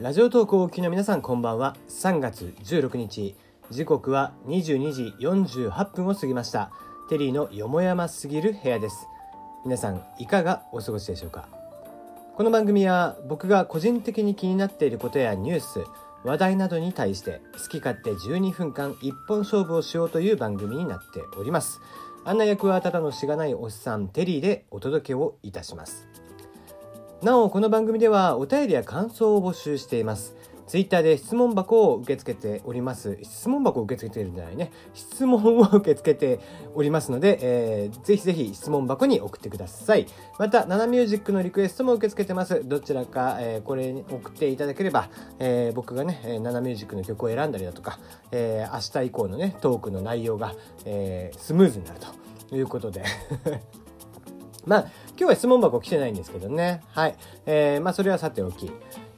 ラジオトークをお聞きの皆さんこんばんは。3月16日。時刻は22時48分を過ぎました。テリーのよもやますぎる部屋です。皆さんいかがお過ごしでしょうか？この番組は僕が個人的に気になっていることやニュース話題などに対して好き勝手12分間一本勝負をしようという番組になっております。案内役はただのしがないおっさんテリーでお届けをいたします。なおこの番組ではお便りや感想を募集しています。ツイッターで質問箱を受け付けております。質問箱を受け付けているんじゃないね。質問を受け付けておりますので、えー、ぜひぜひ質問箱に送ってください。またナナミュージックのリクエストも受け付けてます。どちらか、えー、これに送っていただければ、えー、僕がねナナミュージックの曲を選んだりだとか、えー、明日以降のねトークの内容が、えー、スムーズになるということで。まあ今日は質問箱来てないんですけどね。はい、えー、まあそれはさておき。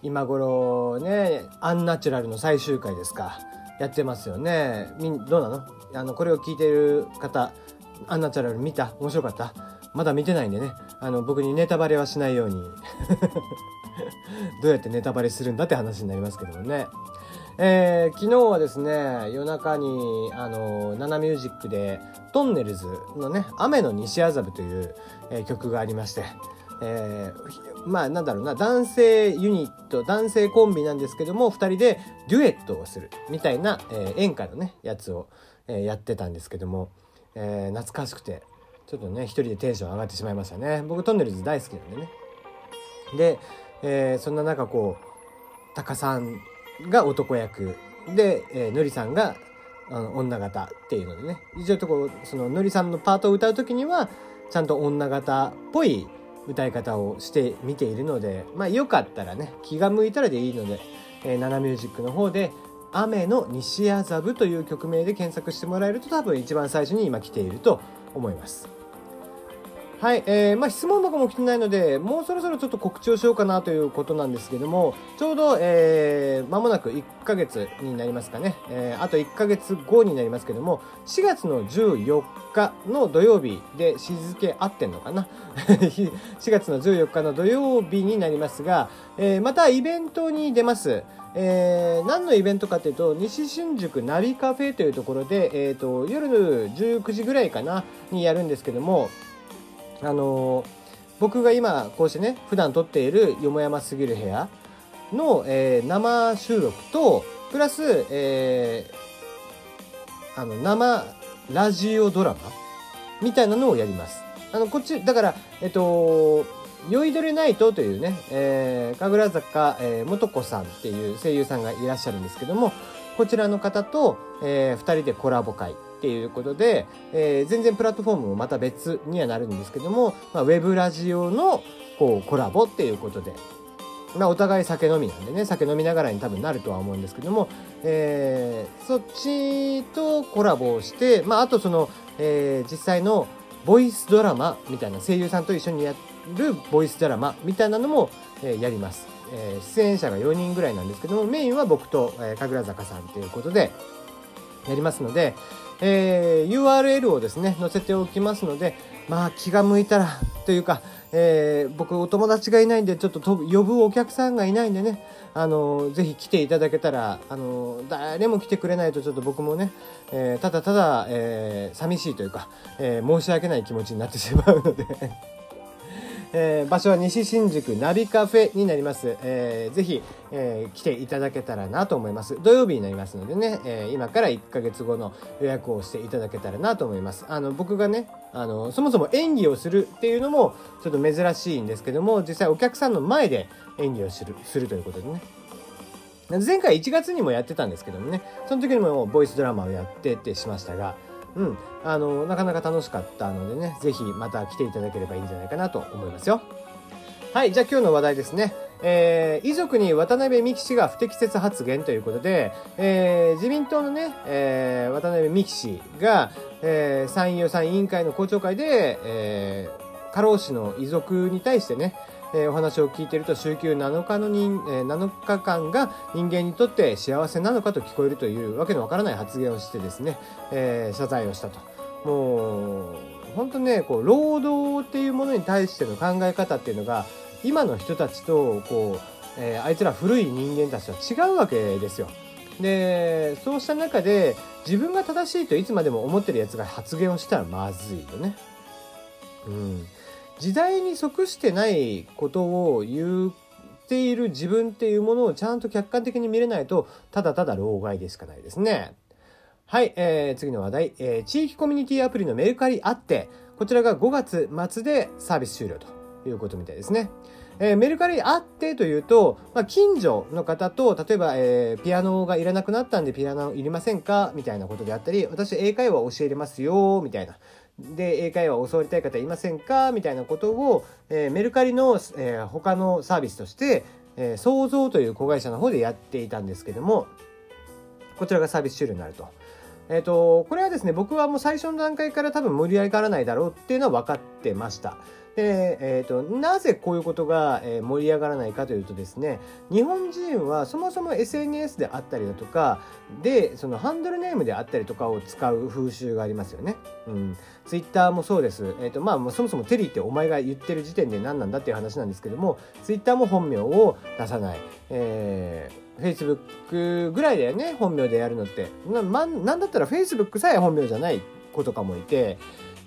今頃ねアンナチュラルの最終回ですか。やってますよね。みんどうなの？あのこれを聞いてる方アンナチュラル見た？面白かった？まだ見てないんでね。あの僕にネタバレはしないように。どうやってネタバレするんだって話になりますけどもね。えー、昨日はですね夜中にあのナナミュージックでトンネルズのね「雨の西麻布」という、えー、曲がありまして、えー、まあなんだろうな男性ユニット男性コンビなんですけども2人でデュエットをするみたいな、え、演歌のねやつを、え、やってたんですけども、え、懐かしくてちょっとね一人でテンション上がってしまいましたね。僕トンネルズ大好きなんでね。で、え、そんな中こうタカさんが男役で、えー、のりさんがあの女型っていうのでね一応とこそののりさんのパートを歌う時にはちゃんと女型っぽい歌い方をしてみているのでまあよかったらね気が向いたらでいいので、えー、ナナミュージックの方で「雨の西麻布」という曲名で検索してもらえると多分一番最初に今来ていると思います。はい、えー、まあ質問箱も来てないので、もうそろそろちょっと告知をしようかなということなんですけども、ちょうど、えー、間もなく1ヶ月になりますかね、えー、あと1ヶ月後になりますけども、4月の14日の土曜日で日付合ってんのかな ?4 月の14日の土曜日になりますが、えー、またイベントに出ます。えー、何のイベントかというと、西新宿ナビカフェというところで、えっ、ー、と、夜19時ぐらいかな、にやるんですけども、あの僕が今こうしてね普段撮っているよもやますぎる部屋の、えー、生収録とプラス、えー、あの生ラジオドラマみたいなのをやります。あのこっちだからえっと「酔いどれナイト」というね、えー、神楽坂、えー、元子さんっていう声優さんがいらっしゃるんですけどもこちらの方と、えー、2人でコラボ会っていうことで、えー、全然プラットフォームもまた別にはなるんですけども、まあ、ウェブラジオのこうコラボっていうことで、まあ、お互い酒飲みなんでね酒飲みながらに多分なるとは思うんですけども、えー、そっちとコラボをして、まあ、あとその、えー、実際のボイスドラマみたいな声優さんと一緒にやるボイスドラマみたいなのも、えー、やります。えー、出演者が4人ぐらいなんですけどもメインは僕と、えー、神楽坂さんということでやりますので、えー、URL をですね載せておきますのでまあ気が向いたらというか、えー、僕お友達がいないんでちょっと呼ぶお客さんがいないんでねあのぜひ来ていただけたらあの誰も来てくれないとちょっと僕もね、えー、ただただ、えー、寂しいというか、えー、申し訳ない気持ちになってしまうので。えー、場所は西新宿ナビカフェになります。えー、ぜひ、えー、来ていただけたらなと思います。土曜日になりますのでね、えー、今から1ヶ月後の予約をしていただけたらなと思います。あの、僕がね、あの、そもそも演技をするっていうのもちょっと珍しいんですけども、実際お客さんの前で演技をする、するということでね。前回1月にもやってたんですけどもね、その時にもボイスドラマをやってってしましたが、うん、あのなかなか楽しかったのでね是非また来ていただければいいんじゃないかなと思いますよ。はいじゃあ今日の話題ですね。えー、遺族に渡辺美樹氏が不適切発言ということで、えー、自民党のね、えー、渡辺美樹氏が、えー、参院予算委員会の公聴会で、えー、過労死の遺族に対してね、え、お話を聞いていると週休7日の人、え、7日間が人間にとって幸せなのかと聞こえるというわけのわからない発言をしてですね、え、謝罪をしたと。もう本当ねこう労働っていうものに対しての考え方っていうのが今の人たちとこうえー、あいつら古い人間たちとは違うわけですよ。でそうした中で自分が正しいといつまでも思ってるやつが発言をしたらまずいよね。うん、時代に即してないことを言っている自分っていうものをちゃんと客観的に見れないとただただ老害でしかないですね。はい、えー、次の話題、えー、地域コミュニティアプリのメルカリあってこちらが5月末でサービス終了ということみたいですね。えー、メルカリあってというと、まあ、近所の方と、例えば、えー、ピアノがいらなくなったんでピアノいりませんか？みたいなことであったり、私英会話を教えれますよ、みたいな。で、英会話を教わりたい方いませんか？みたいなことを、えー、メルカリの、えー、他のサービスとして、えー、創造という子会社の方でやっていたんですけども、こちらがサービス終了になると。えっ、ー、と、これはですね、僕はもう最初の段階から多分盛り上がらないだろうっていうのは分かってました。で、えーと、なぜこういうことが、盛り上がらないかというとですね日本人はそもそも SNS であったりだとかでそのハンドルネームであったりとかを使う風習がありますよね。うん、ツイッターもそうです。えーとまあ、そもそもテリーってお前が言ってる時点で何なんだっていう話なんですけどもツイッターも本名を出さない。えー Facebook ぐらいだよね本名でやるのって。な,、ま、なんだったら Facebook さえ本名じゃない子とかもいて、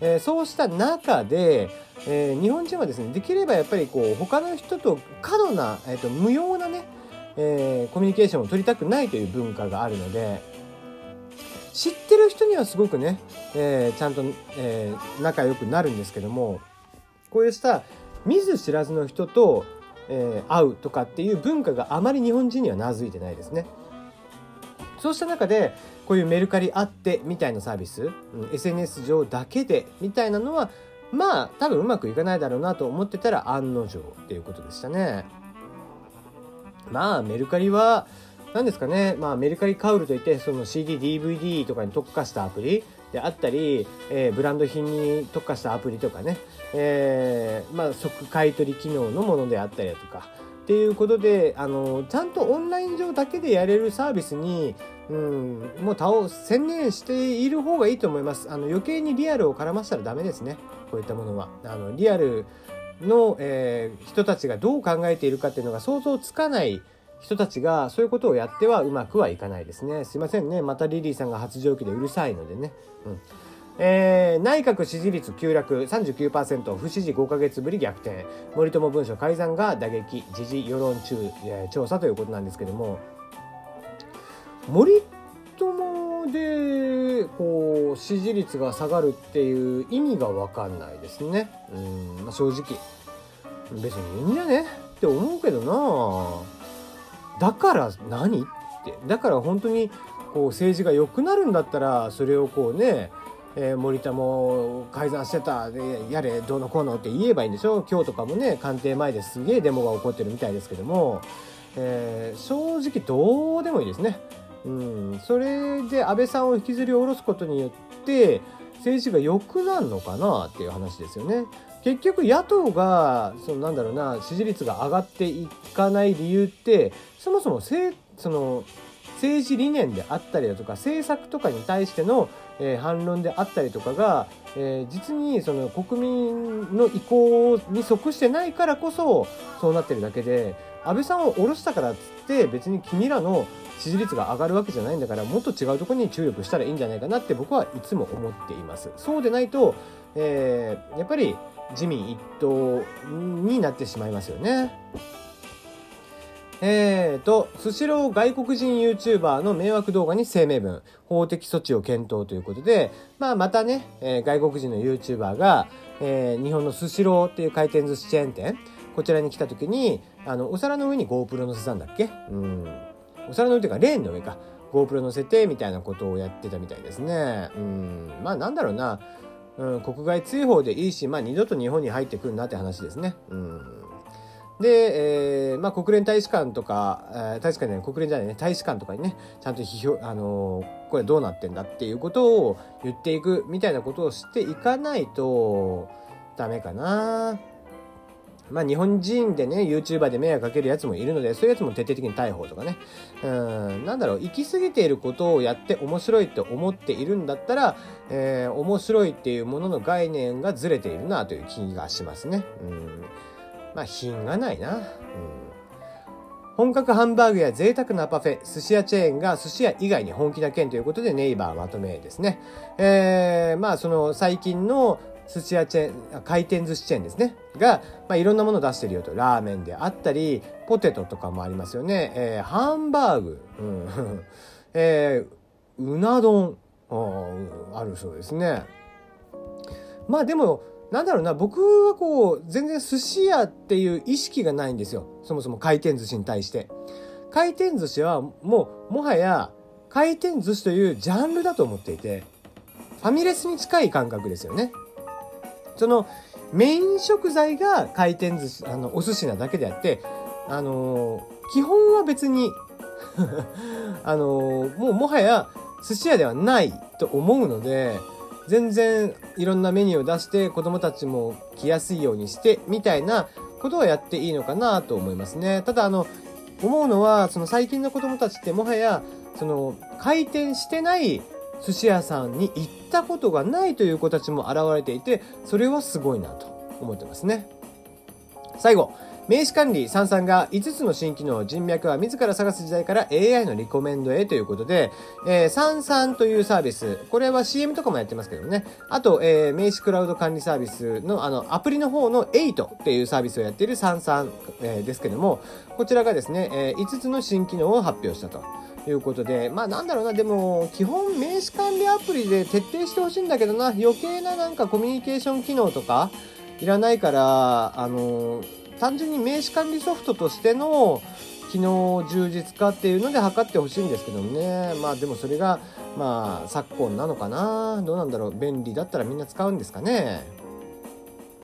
えー、そうした中で、えー、日本人はですねできればやっぱりこう他の人と過度な、えーと、無用なね、えー、コミュニケーションを取りたくないという文化があるので知ってる人にはすごくね、え、ちゃんと、え、仲良くなるんですけどもこういうした見ず知らずの人と、えー、会うとかっていう文化があまり日本人には根付いてないですね。そうした中でこういうメルカリあってみたいなサービス、うん、SNS 上だけでみたいなのはまあ多分うまくいかないだろうなと思ってたら案の定っていうことでしたね。まあメルカリは何ですかね、まあ、メルカリカウルといってその CD、DVD とかに特化したアプリであったり、えー、ブランド品に特化したアプリとかね、えー、まあ、即買取機能のものであったりだとかっていうことであのちゃんとオンライン上だけでやれるサービスにうん、もう他を専念している方がいいと思います。あの余計にリアルを絡ませたらダメですね。こういったものは。あのリアルの、えー、人たちがどう考えているかっていうのが想像つかない人たちがそういうことをやってはうまくはいかないですね。すいませんね。またリリーさんが発情期でうるさいのでね。うん。えー、内閣支持率急落。39%不支持5ヶ月ぶり逆転。森友文書改ざんが打撃時事世論中、えー、調査ということなんですけども。森友でこう支持率が下がるっていう意味が分かんないですね。うん、まあ、正直。別にいいんじゃね？って思うけどな。だから何ってだから本当にこう政治が良くなるんだったらそれをこうねえー、森田も改ざんしてたでやれどうのこうのって言えばいいんでしょ？今日とかもね官邸前ですげえデモが起こってるみたいですけども、えー、正直どうでもいいですね。うん、それで安倍さんを引きずり下ろすことによって政治が良くなるのかなっていう話ですよね。結局野党がそのなんだろうな支持率が上がっていかない理由ってそもそもせその政治理念であったりだとか政策とかに対しての、えー、反論であったりとかが、えー、実にその国民の意向に即してないからこそそうなってるだけで安倍さんを下ろしたからっつって別に君らの支持率が上がるわけじゃないんだからもっと違うところに注力したらいいんじゃないかなって僕はいつも思っています。そうでないと、えー、やっぱり自民一党になってしまいますよね。えーと、スシロー外国人 YouTuber の迷惑動画に声明文、法的措置を検討ということで、まあまたね、えー、外国人の YouTuber が、えー、日本のスシローっていう回転寿司チェーン店、こちらに来た時に、あの、お皿の上に GoPro 乗せたんだっけ？うん。お皿の上というかレーンの上か。GoPro 乗せてみたいなことをやってたみたいですね。うん。まあなんだろうな、うん、国外追放でいいしまあ二度と日本に入ってくるなって話ですね。うん。で、えーまあ、国連大使館とか、えー、大使館じゃない国連じゃないね。大使館とかにねちゃんと批評、あのー、これどうなってんだっていうことを言っていくみたいなことをしていかないとダメかな。まあ日本人でね、YouTuber で迷惑かけるやつもいるので、そういうやつも徹底的に逮捕とかね。うん、なんだろう、行き過ぎていることをやって面白いって思っているんだったら、えー、面白いっていうものの概念がずれているなという気がしますね。うん。まあ品がないな。うん。本格ハンバーグや贅沢なパフェ、寿司屋チェーンが寿司屋以外に本気だけんということでネイバーまとめですね。えー、まあその最近の寿司屋チェーン、回転寿司チェーンですね。が、まあ、いろんなものを出してるよと。ラーメンであったり、ポテトとかもありますよね。えー、ハンバーグ、うん、えー、うな丼あるそうですね。まあでも、なんだろうな、僕はこう、全然寿司屋っていう意識がないんですよ。そもそも回転寿司に対して。回転寿司はもう、もはや、回転寿司というジャンルだと思っていて、ファミレスに近い感覚ですよね。その、メイン食材が回転寿司、あの、お寿司なだけであって、あのー、基本は別に あのー、もうもはや寿司屋ではないと思うので、全然いろんなメニューを出して子供たちも来やすいようにしてみたいなことをやっていいのかなと思いますね。ただあの思うのはその最近の子供たちってもはやその回転してない寿司屋さんに行ったことがないという子たちも現れていてそれはすごいなと思ってますね。最後名刺管理さんが5つの新機能人脈は自ら探す時代から AI のリコメンドへということで、えー、サンサンというサービス、これは CM とかもやってますけどね。あと、えー、名刺クラウド管理サービスのあのアプリの方の8っていうサービスをやっているサンサン、えー、ですけども、こちらがですね、えー、5つの新機能を発表したと。いうことで、まあなんだろうな、でも基本名刺管理アプリで徹底してほしいんだけどな、余計ななんかコミュニケーション機能とかいらないから、あの単純に名刺管理ソフトとしての機能充実化っていうので測ってほしいんですけどもね。まあでもそれがまあ昨今なのかな。どうなんだろう。便利だったらみんな使うんですかね。